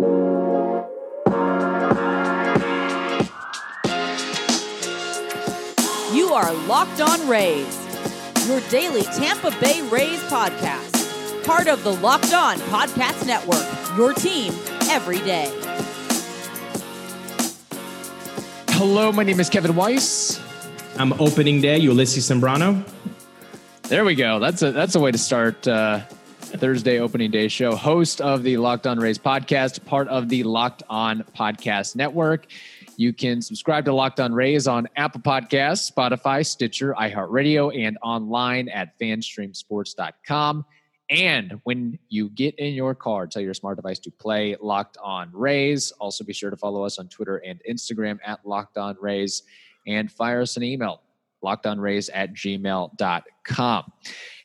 You are Locked On Rays, your daily Tampa Bay Rays podcast. Part of the Locked On Podcast Network, your team every day. Hello, my name is Kevin Weiss. I'm opening day, Ulysses Sembrano. There we go. That's a that's a way to start uh, Thursday opening day show. Host of the Locked On Rays podcast, part of the Locked On Podcast Network. You can subscribe to Locked On Rays on Apple Podcasts, Spotify, Stitcher, iHeartRadio, and online at fanstreamsports.com. And when you get in your car, tell your smart device to play Locked On Rays. Also, be sure to follow us on Twitter and Instagram at Locked On Rays and fire us an email, lockedonrays at gmail.com.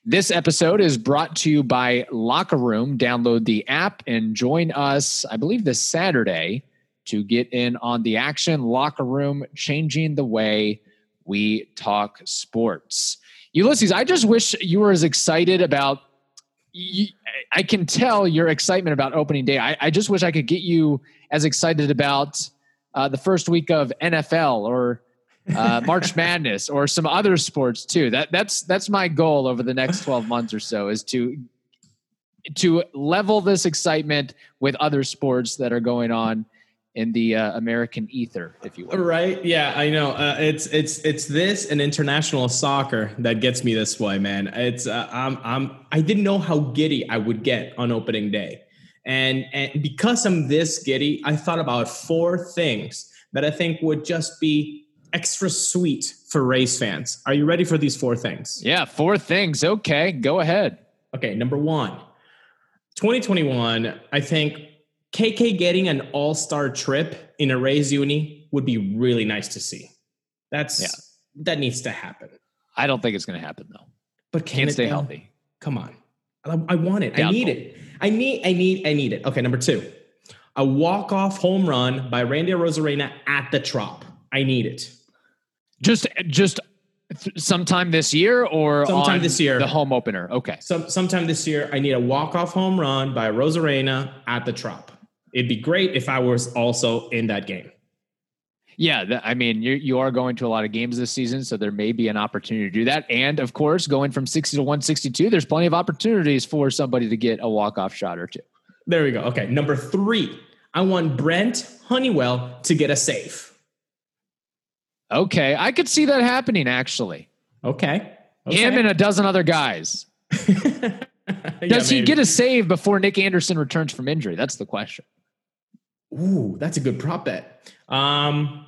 This episode is brought to you by Locker Room. Download the app and join us, I believe, this Saturday to get in on the action. Locker Room, changing the way we talk sports. Ulysses, I just wish you were as excited about. I can tell your excitement about opening day. I, I, just wish I could get you as excited about uh, the first week of NFL or uh, March Madness or some other sports too. That that's that's my goal over the next twelve months or so is to to level this excitement with other sports that are going on in the uh, American ether, if you will. Right? Yeah, I know. Uh, it's it's it's this and international soccer that gets me this way, man. It's uh, I'm I'm I didn't know how giddy I would get on opening day, and and because I'm this giddy, I thought about four things that I think would just be extra sweet for Rays fans. Are you ready for these four things? Yeah, four things. Okay, go ahead. Okay, number one. 2021, I think KK getting an all star trip in a Rays uni would be really nice to see. That's yeah. that needs to happen. I don't think it's going to happen though. But can can't it, stay healthy. Come on, I, I want it. Doubtful. I need it. I need. I need. I need it. Okay, number two, a walk off home run by Randy Arozarena at the Trop. I need it. Just just sometime this year or sometime this year the home opener. Okay, Some, sometime this year, I need a walk off home run by Arozarena at the Trop. It'd be great if I was also in that game. Yeah, I mean, you you are going to a lot of games this season, so there may be an opportunity to do that. And of course, going from sixty to one sixty two, there's plenty of opportunities for somebody to get a walk off shot or two. There we go. Okay, number three, I want Brent Honeywell to get a save. Okay, I could see that happening actually. Okay, okay. Him and a dozen other guys. Yeah, Does he maybe. get a save before Nick Anderson returns from injury? That's the question. Ooh, that's a good prop bet. Um,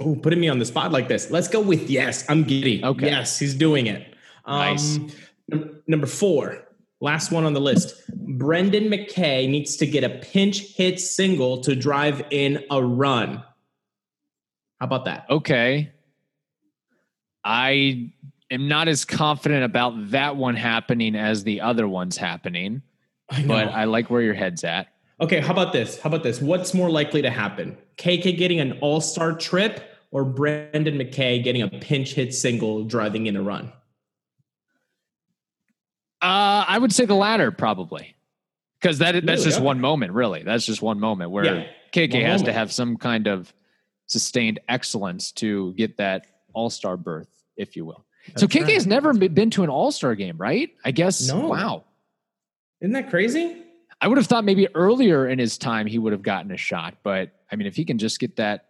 oh, putting me on the spot like this. Let's go with yes. I'm giddy. Okay. Yes, he's doing it. Um, Nice. num- number four, last one on the list. Brendan McKay needs to get a pinch hit single to drive in a run. How about that? Okay. I am not as confident about that one happening as the other ones happening, I but I like where your head's at. Okay, how about this? How about this? What's more likely to happen? KK getting an all star trip or Brendan McKay getting a pinch hit single driving in a run? Uh, I would say the latter probably, because that that's Really? just Okay. one moment. Really, that's just one moment where Yeah, KK one has to have some kind of sustained excellence to get that All Star berth, if you will. so KK right. has never been to an All Star game, right? I guess. No. Wow. Isn't that crazy? I would have thought maybe earlier in his time he would have gotten a shot, but I mean, if he can just get that,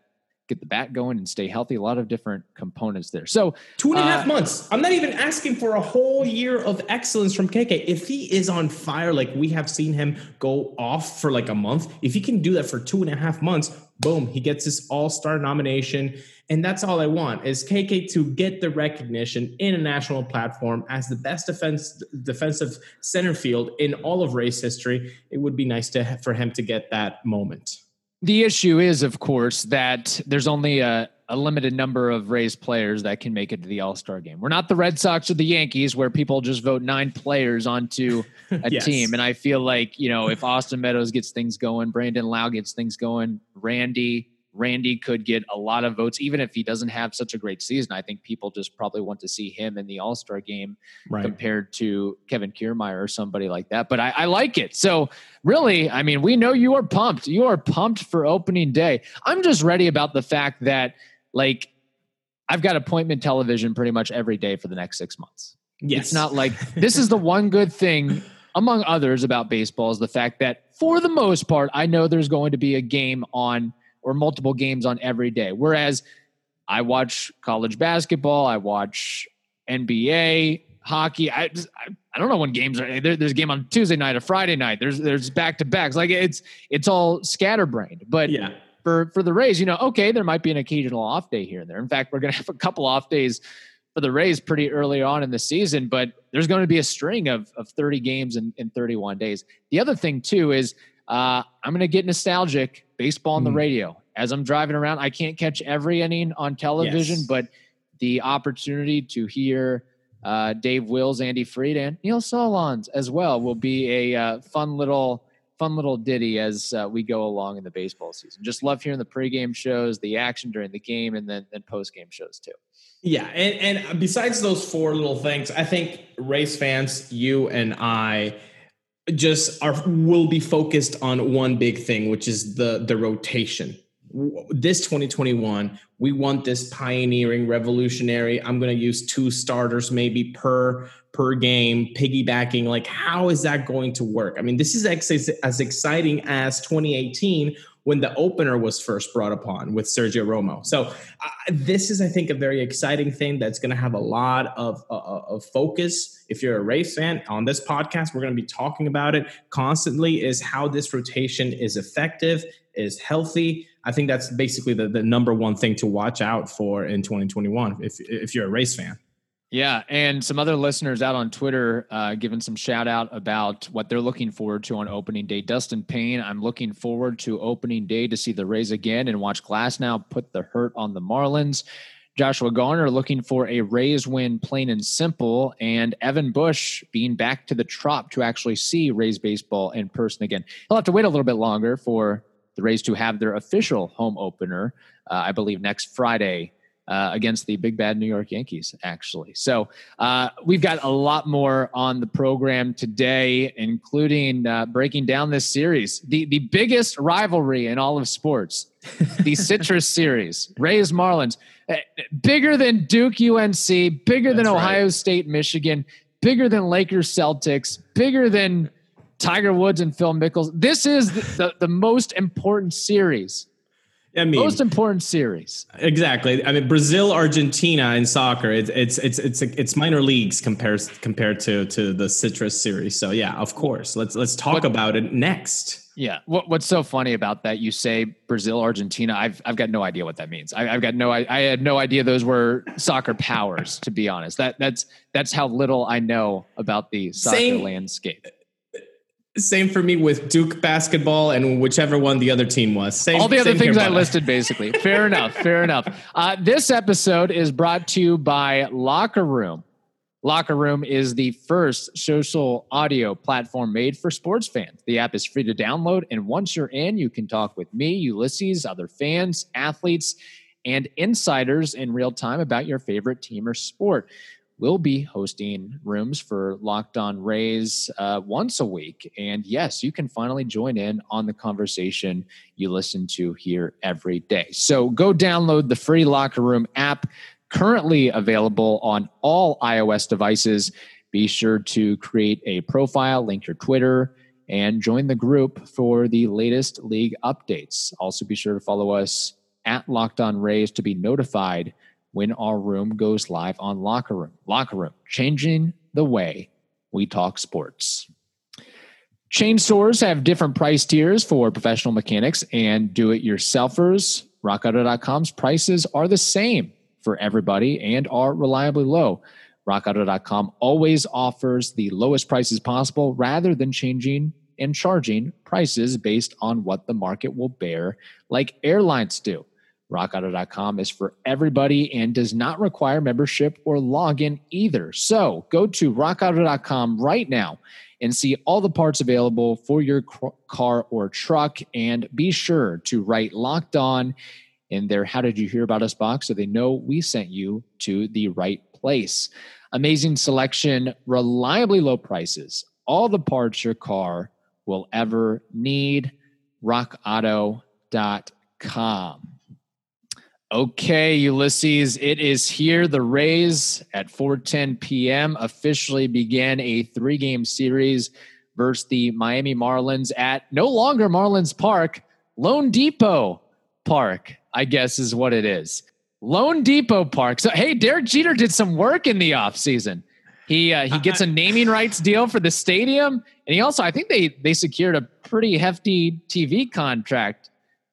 get the bat going and stay healthy, a lot of different components there. So Two and a half Uh, months. I'm not even asking for a whole year of excellence from KK. If he is on fire, like we have seen him go off for like a month, if he can do that for two and a half months, boom, he gets his all star nomination. And that's all I want is KK to get the recognition in a national platform as the best defense defensive center field in all of Rays history. It would be nice to for him to get that moment. The issue is, of course, that there's only a, a limited number of Rays players that can make it to the All Star game. We're not the Red Sox or the Yankees where people just vote nine players onto a Yes. team. And I feel like, you know, if Austin Meadows gets things going, Brandon Lowe gets things going, Randy, Randy could get a lot of votes, even if he doesn't have such a great season. I think people just probably want to see him in the All Star game right. compared to Kevin Kiermaier or somebody like that. But I, I, like it. So, really, I mean, we know you are pumped. You are pumped for opening day. I'm just ready about the fact that, like, I've got appointment television pretty much every day for the next six months. Yes. It's not like this is the one good thing among others about baseball is the fact that for the most part, I know there's going to be a game on or multiple games on every day. Whereas I watch college basketball, I watch NBA, hockey. I just, I, don't know when games are. There, there's a game on Tuesday night, a Friday night. There's there's back to backs. Like it's it's all scatterbrained. But yeah. For, for the Rays, you know, okay, there might be an occasional off day here and there. In fact, we're going to have a couple off days for the Rays pretty early on in the season, but there's going to be a string of, of 30 games in, in 31 days. The other thing, too, is uh, I'm going to get nostalgic baseball on the hmm. radio. As I'm driving around, I can't catch every inning on television, yes. but the opportunity to hear uh, Dave Wills, Andy Freed, and Neil Solondz as well will be a uh, fun little fun little ditty as uh, we go along in the baseball season. Just love hearing the pregame shows, the action during the game, and then then postgame shows too. Yeah, and, and besides those four little things, I think Rays fans, you and I just are will be focused on one big thing, which is the the rotation. This 2021, we want this pioneering, revolutionary. I'm going to use two starters maybe per per game, piggybacking. Like, how is that going to work? I mean, this is as, as exciting as 2018 when the opener was first brought upon with Sergio Romo. So uh, this is, I think, a very exciting thing that's going to have a lot of, uh, uh, of focus. If you're a Rays fan on this podcast, we're going to be talking about it constantly. Is how this rotation is effective, is healthy. I think that's basically the, the number one thing to watch out for in 2021 if if you're a Rays fan. Yeah, and some other listeners out on Twitter uh, giving some shout out about what they're looking forward to on opening day. Dustin Payne, I'm looking forward to opening day to see the Rays again and watch Glasnow put the hurt on the Marlins. Joshua Garner looking for a Rays win, plain and simple, and Evan Bush being back to the Trop to actually see Rays baseball in person again. He'll have to wait a little bit longer for the Rays to have their official home opener, uh, I believe, next Friday uh, against the big bad New York Yankees, actually. So uh, we've got a lot more on the program today, including uh, breaking down this series, the the biggest rivalry in all of sports, the Citrus Series, Rays Marlins, uh, bigger than Duke UNC, bigger than Ohio right. State Michigan, bigger than Lakers Celtics, bigger than Tiger Woods and Phil Mickelson. This is the, the, the most important series I mean, most important series. Exactly. I mean, Brazil, Argentina in soccer. It's it's it's it's it's minor leagues compared compared to to the Citrus series. So yeah, of course. Let's let's talk what, about it next. Yeah. What What's so funny about that? You say Brazil, Argentina. I've I've got no idea what that means. I, have got no. I, I had no idea those were soccer powers. To be honest, that that's that's how little I know about the soccer Same. landscape same for me with Duke basketball and whichever one the other team was. Same, All the other things I listed, basically. fair enough. Fair enough. Uh, this episode is brought to you by Locker Room. Locker Room is the first social audio platform made for sports fans. The app is free to download, and once you're in, you can talk with me, Ulysses, other fans, athletes, and insiders in real time about your favorite team or sport will be hosting rooms for Locked On Rays uh, once a week. And yes, you can finally join in on the conversation you listen to here every day. So go download the free Locker Room app, currently available on all iOS devices. Be sure to create a profile, link your Twitter, and join the group for the latest league updates. Also, be sure to follow us at Locked On Rays to be notified when our room goes live on Locker Room. Locker Room, changing the way we talk sports. Chain stores have different price tiers for professional mechanics and do it yourselfers. RockAuto.com's prices are the same for everybody and are reliably low. RockAuto.com always offers the lowest prices possible rather than changing and charging prices based on what the market will bear, like airlines do. RockAuto.com is for everybody and does not require membership or login either. So go to RockAuto.com right now and see all the parts available for your car or truck. And be sure to write locked on in their How Did You Hear About Us box so they know we sent you to the right place. Amazing selection, reliably low prices, all the parts your car will ever need. RockAuto.com. Okay, Ulysses, it is here. The Rays at 4:10 p.m. officially began a three-game series versus the Miami Marlins at no longer Marlins Park, loanDepot Park, I guess is what it is. loanDepot Park. So hey, Derek Jeter did some work in the offseason. He uh, he gets a naming rights deal for the stadium, and he also I think they they secured a pretty hefty TV contract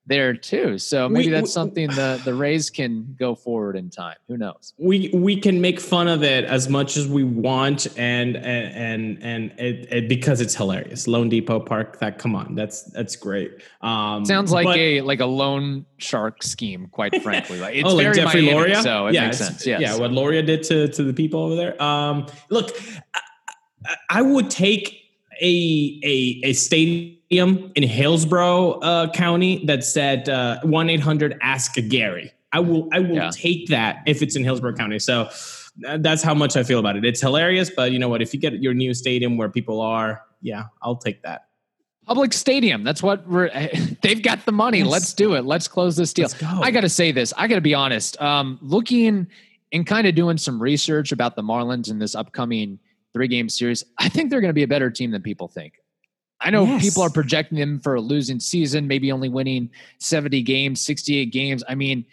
there too. So maybe we, that's something the the Rays can go forward in time. Who knows? We we can make fun of it as much as we want, and and and, and it, it, because it's hilarious. loanDepot Park. That come on, that's that's great. Um, Sounds like but, a like a loan shark scheme. Quite frankly, like it's oh, like very Jeffrey Miami, Loria. So it yeah, makes sense. Yes. Yeah, what Loria did to to the people over there. Um, look, I, I would take a a a stadium in Hillsborough uh, County that said uh, one eight hundred Ask Gary. I will I will yeah. take that if it's in Hillsborough County. So uh, that's how much I feel about it. It's hilarious, but you know what? If you get your new stadium where people are, yeah, I'll take that. Public stadium. That's what we're. They've got the money. Yes. Let's do it. Let's close this deal. Go. I got to say this. I got to be honest. Um, looking and kind of doing some research about the Marlins in this upcoming three game series, I think they're going to be a better team than people think. I know yes. people are projecting them for a losing season, maybe only winning 70 games, 68 games. I mean,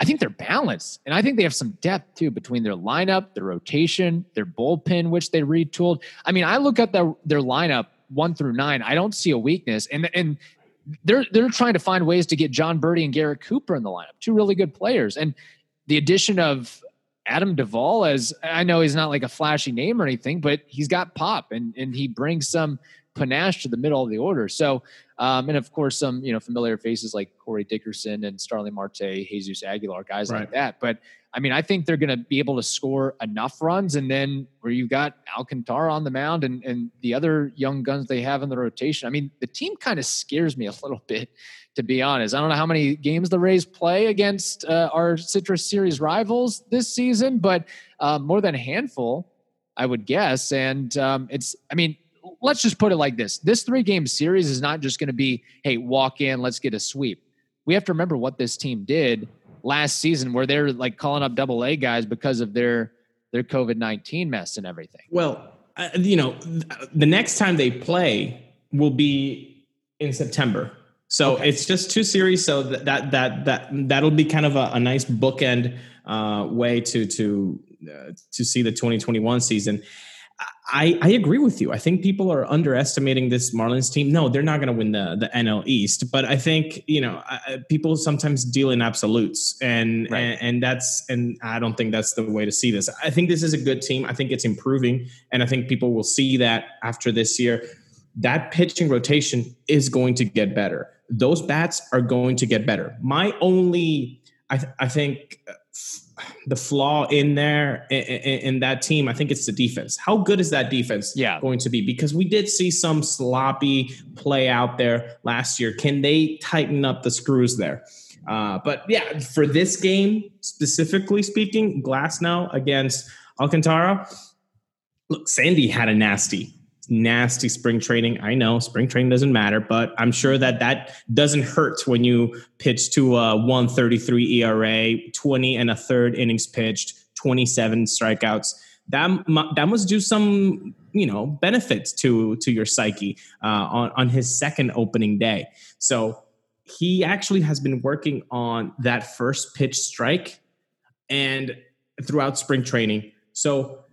I think they're balanced. And I think they have some depth too between their lineup, their rotation, their bullpen, which they retooled. I mean, I look at their, their lineup one through nine. I don't see a weakness. And and they're they're trying to find ways to get Jon Berti and Garrett Cooper in the lineup, two really good players. And the addition of Adam Duvall as I know he's not like a flashy name or anything, but he's got pop and and he brings some panache to the middle of the order. So, um, and of course, some you know familiar faces like Corey Dickerson and Starling Marte, Jesus Aguilar, guys right. like that. But I mean, I think they're going to be able to score enough runs, and then where you've got Alcantara on the mound and and the other young guns they have in the rotation. I mean, the team kind of scares me a little bit, to be honest. I don't know how many games the Rays play against uh, our Citrus Series rivals this season, but uh, more than a handful. I would guess. And um, it's, I mean, let's just put it like this. This three game series is not just going to be hey walk in let's get a sweep. We have to remember what this team did last season where they're like calling up double a guys because of their their covid-19 mess and everything. Well uh, you know the next time they play will be in september. So okay. it's just two series so that that that, that that'll be kind of a, a nice bookend uh, way to to uh, to see the 2021 season I, I agree with you. I think people are underestimating this Marlins team. No, they're not going to win the the NL East, but I think you know people sometimes deal in absolutes, and, right. and and that's and I don't think that's the way to see this. I think this is a good team. I think it's improving, and I think people will see that after this year. That pitching rotation is going to get better. Those bats are going to get better. My only, I, th- I think uh, the flaw in there in, in, that team, I think it's the defense. How good is that defense yeah. going to be? Because we did see some sloppy play out there last year. Can they tighten up the screws there? Uh, but yeah, for this game specifically speaking, Glasnow against Alcantara. Look, Sandy had a nasty nasty spring training. I know spring training doesn't matter, but I'm sure that that doesn't hurt when you pitch to a 133 ERA, 20 and a third innings pitched, 27 strikeouts. That that must do some you know benefits to to your psyche uh, on on his second opening day. So he actually has been working on that first pitch strike and throughout spring training. So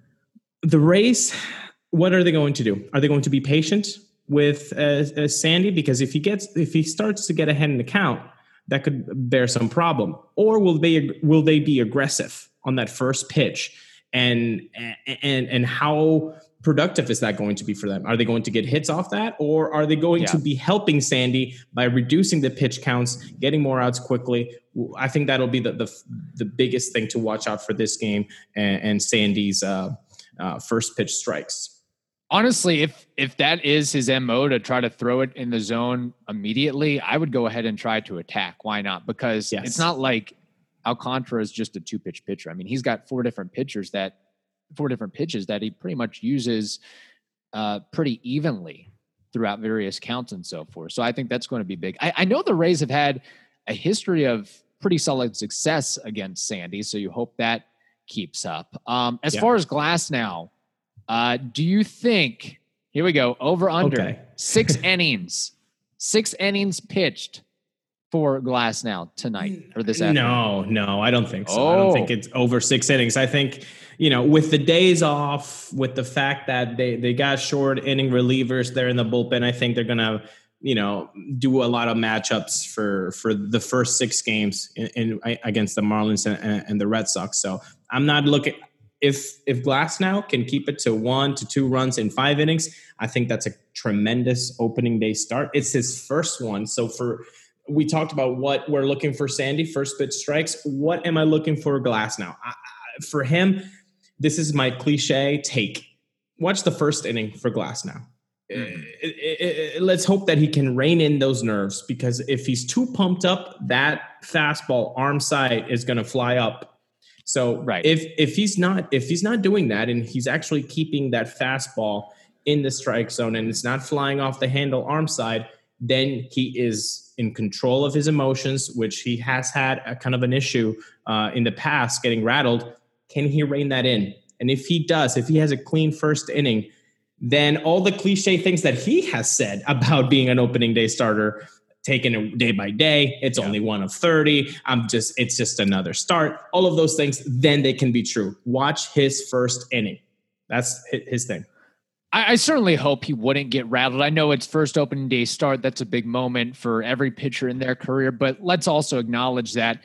the Rays what are they going to do? Are they going to be patient with uh, uh, Sandy? Because if he gets, if he starts to get ahead in the count, that could bear some problem. Or will they will they be aggressive on that first pitch? And and and how productive is that going to be for them? Are they going to get hits off that, or are they going yeah. to be helping Sandy by reducing the pitch counts, getting more outs quickly? I think that'll be the the, the biggest thing to watch out for this game and, and Sandy's uh, uh, first pitch strikes. Honestly, if if that is his mo to try to throw it in the zone immediately, I would go ahead and try to attack. Why not? Because Yes. it's not like Alcantara is just a two pitch pitcher. I mean, he's got four different pitchers that four different pitches that he pretty much uses uh, pretty evenly throughout various counts and so forth. So I think that's going to be big. I, I know the Rays have had a history of pretty solid success against Sandy, so you hope that keeps up. Um, as Yeah. far as Glasnow, uh, do you think? Here we go. Over under Okay. six innings, six innings pitched for Glasnow tonight or this afternoon. No, no, I don't think so. I don't think Oh. it's over six innings. I think, you know, with the days off, with the fact that they they got short inning relievers there in the bullpen, I think they're gonna, you know, do a lot of matchups for for the first six games in, in against the Marlins and, and the Red Sox. So I'm not looking. If if Glasnow can keep it to one to two runs in five innings, I think that's a tremendous opening day start. It's his first one, so for we talked about what we're looking for Sandy first pitch strikes. What am I looking for Glasnow? I, I, for him, this is my cliche take. Watch the first inning for Glasnow. Uh, let's hope that he can rein in those nerves because if he's too pumped up, that fastball arm side is going to fly up. So Right. if if he's not if he's not doing that and he's actually keeping that fastball in the strike zone and it's not flying off the handle arm side, then he is in control of his emotions, which he has had a kind of an issue uh, in the past, getting rattled. Can he rein that in? And if he does, if he has a clean first inning, then all the cliche things that he has said about being an opening day starter, taking it day by day, it's only one of 30. I'm just, it's just another start. All of those things, then they can be true. Watch his first inning. That's his thing. I, I certainly hope he wouldn't get rattled. I know it's first opening day start. That's a big moment for every pitcher in their career, but let's also acknowledge that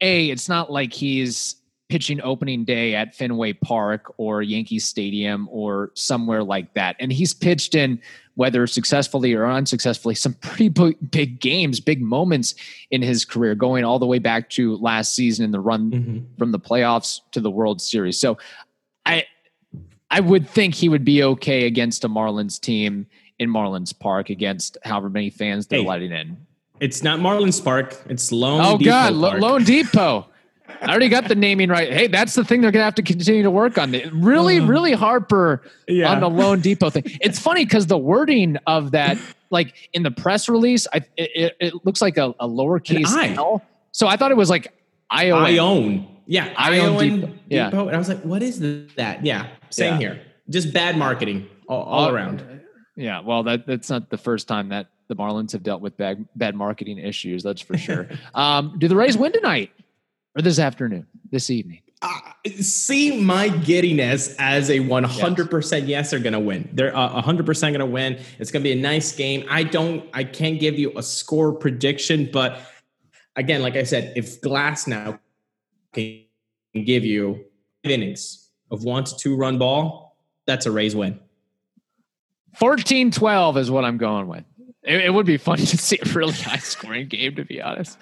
A, it's not like he's pitching opening day at Fenway Park or Yankee Stadium or somewhere like that. And he's pitched in whether successfully or unsuccessfully some pretty big, games, big moments in his career, going all the way back to last season in the run mm-hmm. from the playoffs to the World Series. So I I would think he would be okay against a Marlins team in Marlins Park against however many fans they're Hey. letting in. It's not Marlins Park. It's Lone Oh Depot God, Park. loanDepot. I already got the naming right. Hey, that's the thing they're gonna have to continue to work on. Really, Uh, really Harper yeah. on the loanDepot thing. It's funny because the wording of that, like in the press release, I, it, it, looks like a, a lowercase I. L. So I thought it was like I own. Yeah, I I own own Depot. Yeah. And I was like, what is that? Yeah, same Yeah. here. Just bad marketing all, all around. Yeah, well, that that's not the first time that the Marlins have dealt with bad bad marketing issues. That's for sure. um, do the Rays win tonight or this afternoon, this evening? Uh, see my giddiness as a 100% yes, they're going to win. They're uh, 100% going to win. It's going to be a nice game. I don't, I can't give you a score prediction, but again, like I said, if Glasnow can give you innings of one to two run ball, that's a Rays win. 14-12 is what I'm going with. It, it would be funny to see a really high scoring game, to be honest.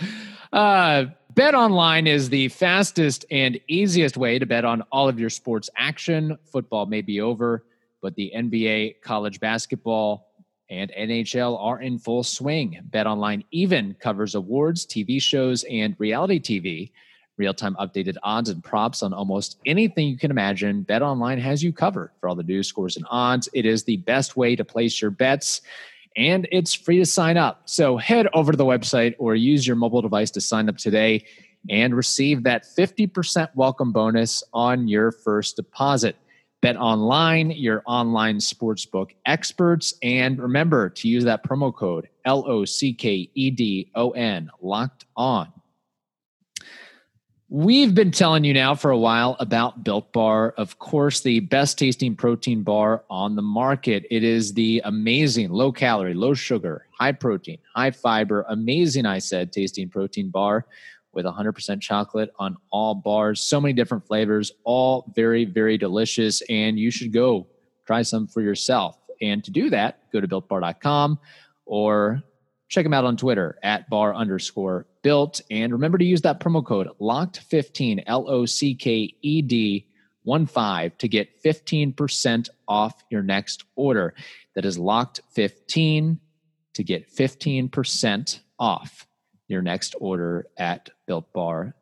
Uh, bet online is the fastest and easiest way to bet on all of your sports action. Football may be over, but the NBA, college basketball, and NHL are in full swing. Bet online even covers awards, TV shows, and reality TV. Real time updated odds and props on almost anything you can imagine. Bet online has you covered for all the news, scores, and odds. It is the best way to place your bets and it's free to sign up. So head over to the website or use your mobile device to sign up today and receive that 50% welcome bonus on your first deposit. Bet online, your online sportsbook experts. And remember to use that promo code L O C K E D O N, locked on. We've been telling you now for a while about Built Bar, of course, the best tasting protein bar on the market. It is the amazing low calorie, low sugar, high protein, high fiber, amazing, I said, tasting protein bar with 100% chocolate on all bars. So many different flavors, all very, very delicious. And you should go try some for yourself. And to do that, go to builtbar.com or check them out on Twitter at bar underscore built. And remember to use that promo code locked15, L O C K E D one five to get 15% off your next order. That is locked 15 to get 15% off your next order at builtbar.com.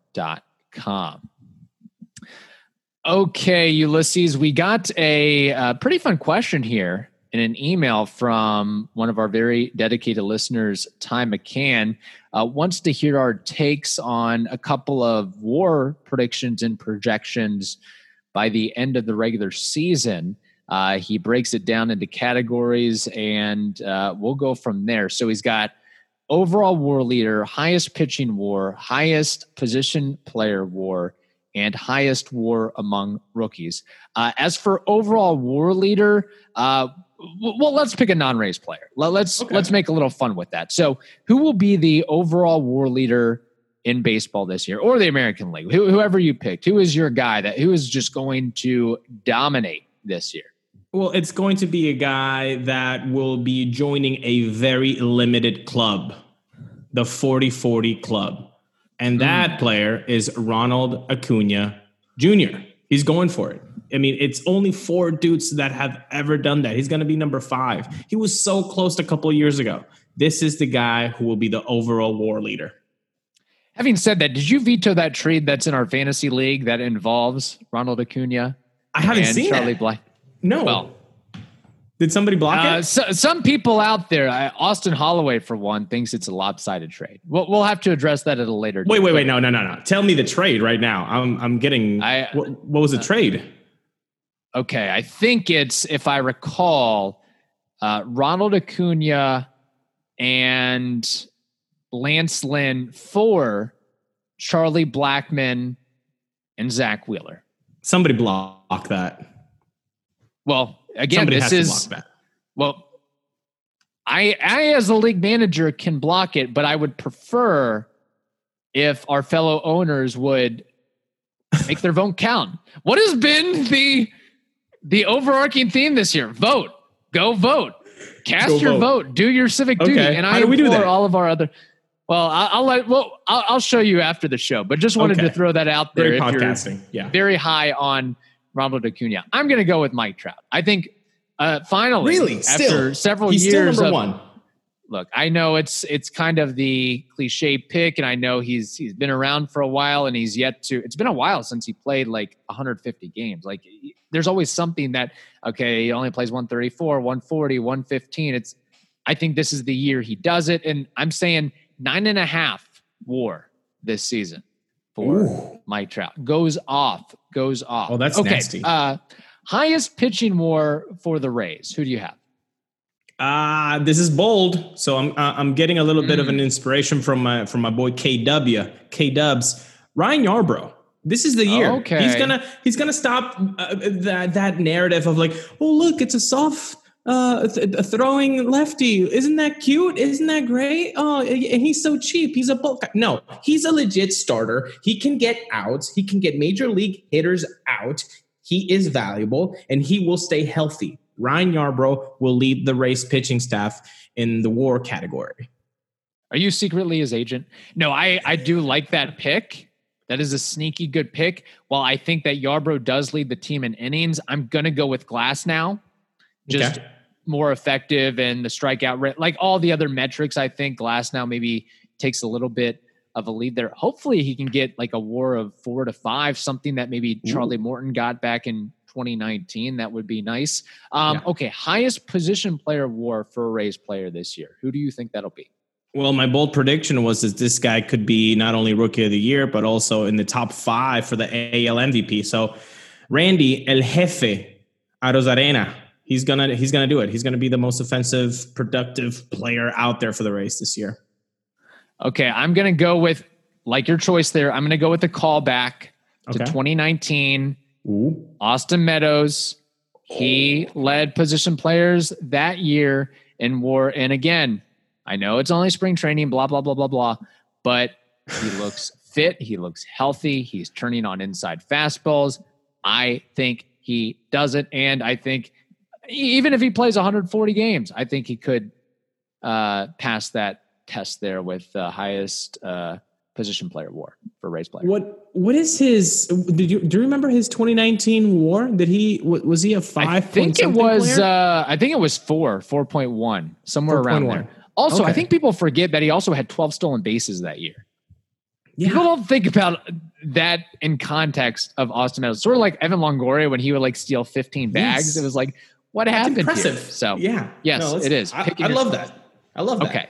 Okay, Ulysses, we got a, a pretty fun question here in an email from one of our very dedicated listeners, Ty McCann, uh, wants to hear our takes on a couple of war predictions and projections by the end of the regular season. Uh, he breaks it down into categories and uh, we'll go from there. So he's got overall war leader, highest pitching war, highest position player war, and highest war among rookies. Uh, as for overall war leader, uh, well, let's pick a non-Rays player. Let's okay. let's make a little fun with that. So, who will be the overall war leader in baseball this year, or the American League? whoever you picked, who is your guy that who is just going to dominate this year? Well, it's going to be a guy that will be joining a very limited club, the 40 40 club. And that mm. player is Ronald Acuna Jr. He's going for it. I mean, it's only four dudes that have ever done that. He's going to be number five. He was so close a couple years ago. This is the guy who will be the overall war leader. Having said that, did you veto that trade that's in our fantasy league that involves Ronald Acuna? I haven't seen Charlie Bly. No. Well, did somebody block uh, it? So, some people out there, uh, Austin Holloway for one, thinks it's a lopsided trade. We'll, we'll have to address that at a later. Wait, wait, wait! No, no, no, no! Tell me the trade right now. I'm, I'm getting. I, what, what was the uh, trade? Okay, I think it's if I recall, uh, Ronald Acuna and Lance Lynn for Charlie Blackmon and Zack Wheeler. Somebody block that. Well, again, Somebody this is well. I, I, as a league manager, can block it, but I would prefer if our fellow owners would make their vote count. What has been the the overarching theme this year? Vote, go vote, cast Go your vote. vote. do your civic okay. duty, and How I do we do that? all of our other. Well, I'll, I'll let well I'll, I'll, show you after the show, but just wanted okay. to throw that out there. Very podcasting, yeah. Very high on Ronald Acuna. I'm going to go with Mike Trout. I think uh, finally, really, after still, several he's years, still number of, one. Look, I know it's it's kind of the cliche pick, and I know he's he's been around for a while, and he's yet to. It's been a while since he played like 150 games. Like, there's always something that okay, he only plays 134, 140, 115. It's. I think this is the year he does it, and I'm saying nine and a half WAR this season for Ooh. Mike Trout. Goes off, goes off. Oh, that's okay. nasty. Uh, highest pitching WAR for the Rays. Who do you have? Uh, this is bold. So I'm uh, I'm getting a little mm. bit of an mm. inspiration from my from my boy KW K Dubs Ryan Yarbrough. This is the year. Okay. He's gonna he's gonna stop uh, that that narrative of like, oh look, it's a soft uh, th- throwing lefty. Isn't that cute? Isn't that great? Oh, and he's so cheap. He's a bulk. No, he's a legit starter. He can get outs. He can get major league hitters out. He is valuable and he will stay healthy. Ryan Yarbrough will lead the Rays pitching staff in the war category. Are you secretly his agent? No, I, I do like that pick. That is a sneaky good pick. While I think that Yarbrough does lead the team in innings, I'm going to go with Glasnow. Just okay more effective and the strikeout rate, like all the other metrics, I think Glasnow maybe takes a little bit of a lead there. Hopefully he can get like a war of four to five, something that maybe Ooh. Charlie Morton got back in 2019. That would be nice. Um, yeah. Okay, highest position player war for a Rays player this year. Who do you think that'll be? Well, my bold prediction was that this guy could be not only rookie of the year, but also in the top five for the AL MVP. So, Randy El Jefe Arozarena he's gonna he's gonna do it. He's gonna be the most offensive, productive player out there for the Rays this year. Okay, I'm gonna go with like your choice there. I'm gonna go with the callback to 2019. Ooh. Austin Meadows. He led position players that year in war. And again, I know it's only spring training, blah, blah, blah, blah, blah, but he looks fit. He looks healthy. He's turning on inside fastballs. I think he does it. And I think even if he plays 140 games, I think he could uh, pass that test there with the highest uh, position player war for Rays player. What what is his? Did you do you remember his 2019 WAR? Did he was he a five? I think it was. Uh, I think it was four, four point one, somewhere 4. around 1. there. Also, okay. I think people forget that he also had 12 stolen bases that year. Yeah. People don't think about that in context of Austin Meadows. Sort of like Evan Longoria when he would like steal 15 bags. Yes. It was like, what That's happened? Impressive. Here? So yeah, yes, no, it is. I, I love that. I love that. Okay,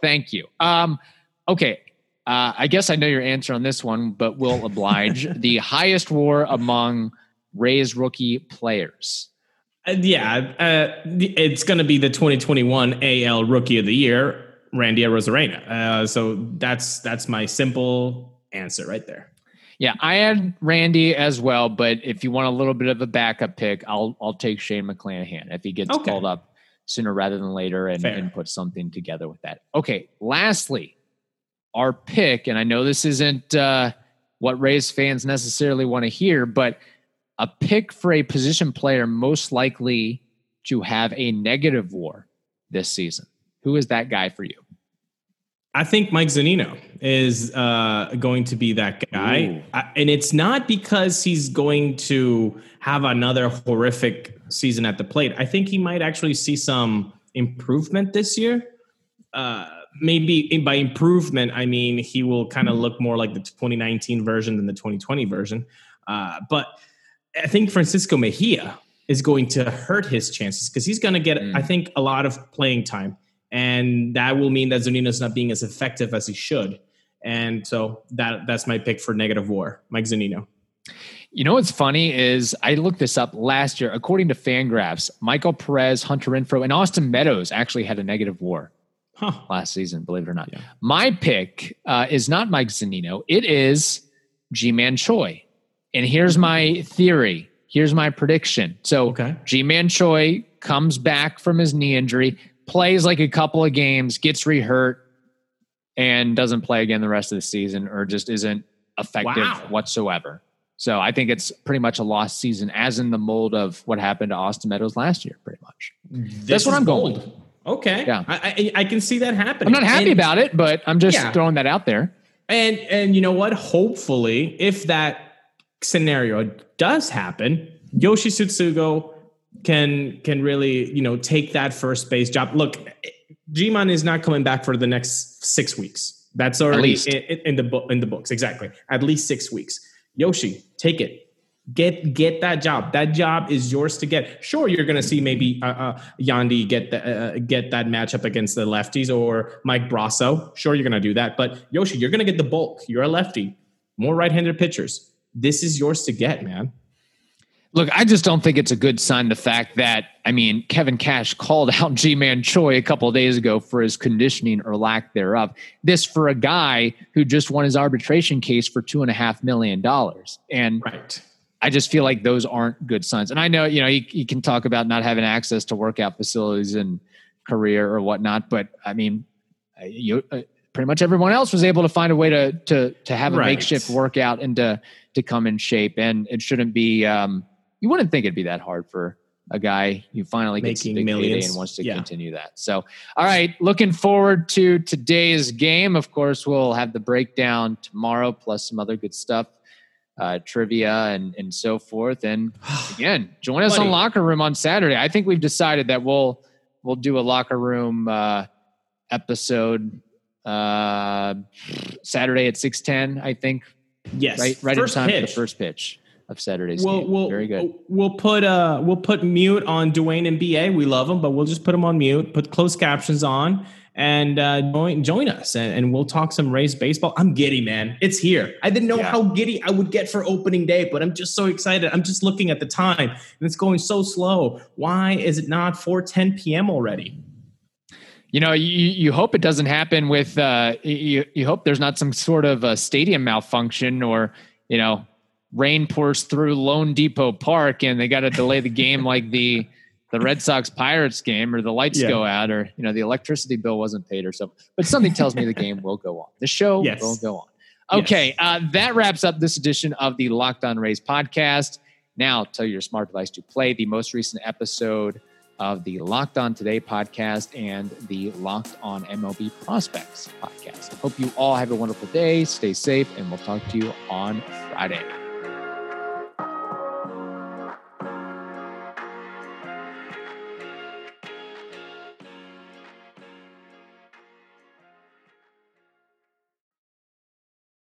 thank you. Um, okay, uh, I guess I know your answer on this one, but we'll oblige. the highest WAR among Rays rookie players. Uh, yeah, uh, it's going to be the 2021 AL Rookie of the Year, Randy Arozarena. Uh, so that's that's my simple answer right there. Yeah, I had Randy as well, but if you want a little bit of a backup pick, I'll I'll take Shane McClanahan if he gets okay. called up sooner rather than later and, and put something together with that. Okay, lastly, our pick, and I know this isn't uh, what Rays fans necessarily want to hear, but a pick for a position player most likely to have a negative WAR this season. Who is that guy for you? I think Mike Zunino is uh, going to be that guy. I, and it's not because he's going to have another horrific season at the plate. I think he might actually see some improvement this year. Uh, maybe by improvement, I mean he will kind of look more like the 2019 version than the 2020 version. Uh, but I think Francisco Mejia is going to hurt his chances because he's going to get, mm. I think, a lot of playing time. And that will mean that Zunino's not being as effective as he should. And so that that's my pick for negative WAR, Mike Zunino. You know what's funny is I looked this up last year. According to Fangraphs, Michael Perez, Hunter Renfroe, and Austin Meadows actually had a negative WAR huh. last season, believe it or not. Yeah. My pick uh, is not Mike Zunino. It is Ji-Man Choi. And here's my theory. Here's my prediction. So okay. Ji-Man Choi comes back from his knee injury, plays like a couple of games, gets rehurt, and doesn't play again the rest of the season or just isn't effective wow. whatsoever. So I think it's pretty much a lost season, as in the mold of what happened to Austin Meadows last year, pretty much. This That's what I'm bold. going. Okay. Yeah. I, I, I can see that happening. I'm not happy and, about it, but I'm just yeah. throwing that out there. And and you know what? Hopefully, if that scenario does happen, Yoshi Tsutsugo can can really you know take that first base job. Look, Ji-Man is not coming back for the next six weeks. That's already in, in the book in the books. Exactly, at least six weeks. Yoshi, take it. Get get that job. That job is yours to get. Sure, you're going to see maybe uh, uh, Yandy get the, uh, uh, get that matchup against the lefties or Mike Brosseau. Sure, you're going to do that. But Yoshi, you're going to get the bulk. You're a lefty. More right-handed pitchers. This is yours to get, man. Look, I just don't think it's a good sign. The fact that I mean, Kevin Cash called out Ji-Man Choi a couple days ago for his conditioning or lack thereof. This for a guy who just won his arbitration case for two and a half million dollars, and right I just feel like those aren't good signs. And I know, you know, you, you can talk about not having access to workout facilities and career or whatnot, but I mean, uh, you uh, pretty much everyone else was able to find a way to to to have a right. makeshift workout and to to come in shape. And it shouldn't be. Um, you wouldn't think it'd be that hard for a guy who finally gets Making millions. and wants to yeah. continue that. So, all right, looking forward to today's game. Of course, we'll have the breakdown tomorrow, plus some other good stuff uh, trivia and and so forth. And again, join us on Locker Room on Saturday. I think we've decided that we'll we'll do a Locker Room uh, episode uh, Saturday at six ten. I think. Yes, right, right first in time pitch. for the first pitch of Saturday's we'll, game. We'll, Very good. We'll put uh we'll put mute on Dewayne and BA. We love them, but we'll just put them on mute. Put closed captions on, and uh, join join us and, and, we'll talk some Rays baseball. I'm giddy, man. It's here. I didn't know yeah. how giddy I would get for opening day, but I'm just so excited. I'm just looking at the time and it's going so slow. Why is it not 4:10 p.m. already? You know, you, you hope it doesn't happen with uh, you, you hope there's not some sort of a stadium malfunction or, you know, rain pours through loanDepot Park and they got to delay the game like the the Red Sox Pirates game or the lights yeah. go out or you know the electricity bill wasn't paid or something. But something tells me the game will go on. The show yes. will go on. Okay, yes. uh, that wraps up this edition of the Locked On Rays podcast. Now tell your smart device to play the most recent episode of the Locked On Today podcast and the Locked On MLB Prospects podcast. Hope you all have a wonderful day. Stay safe, and we'll talk to you on Friday.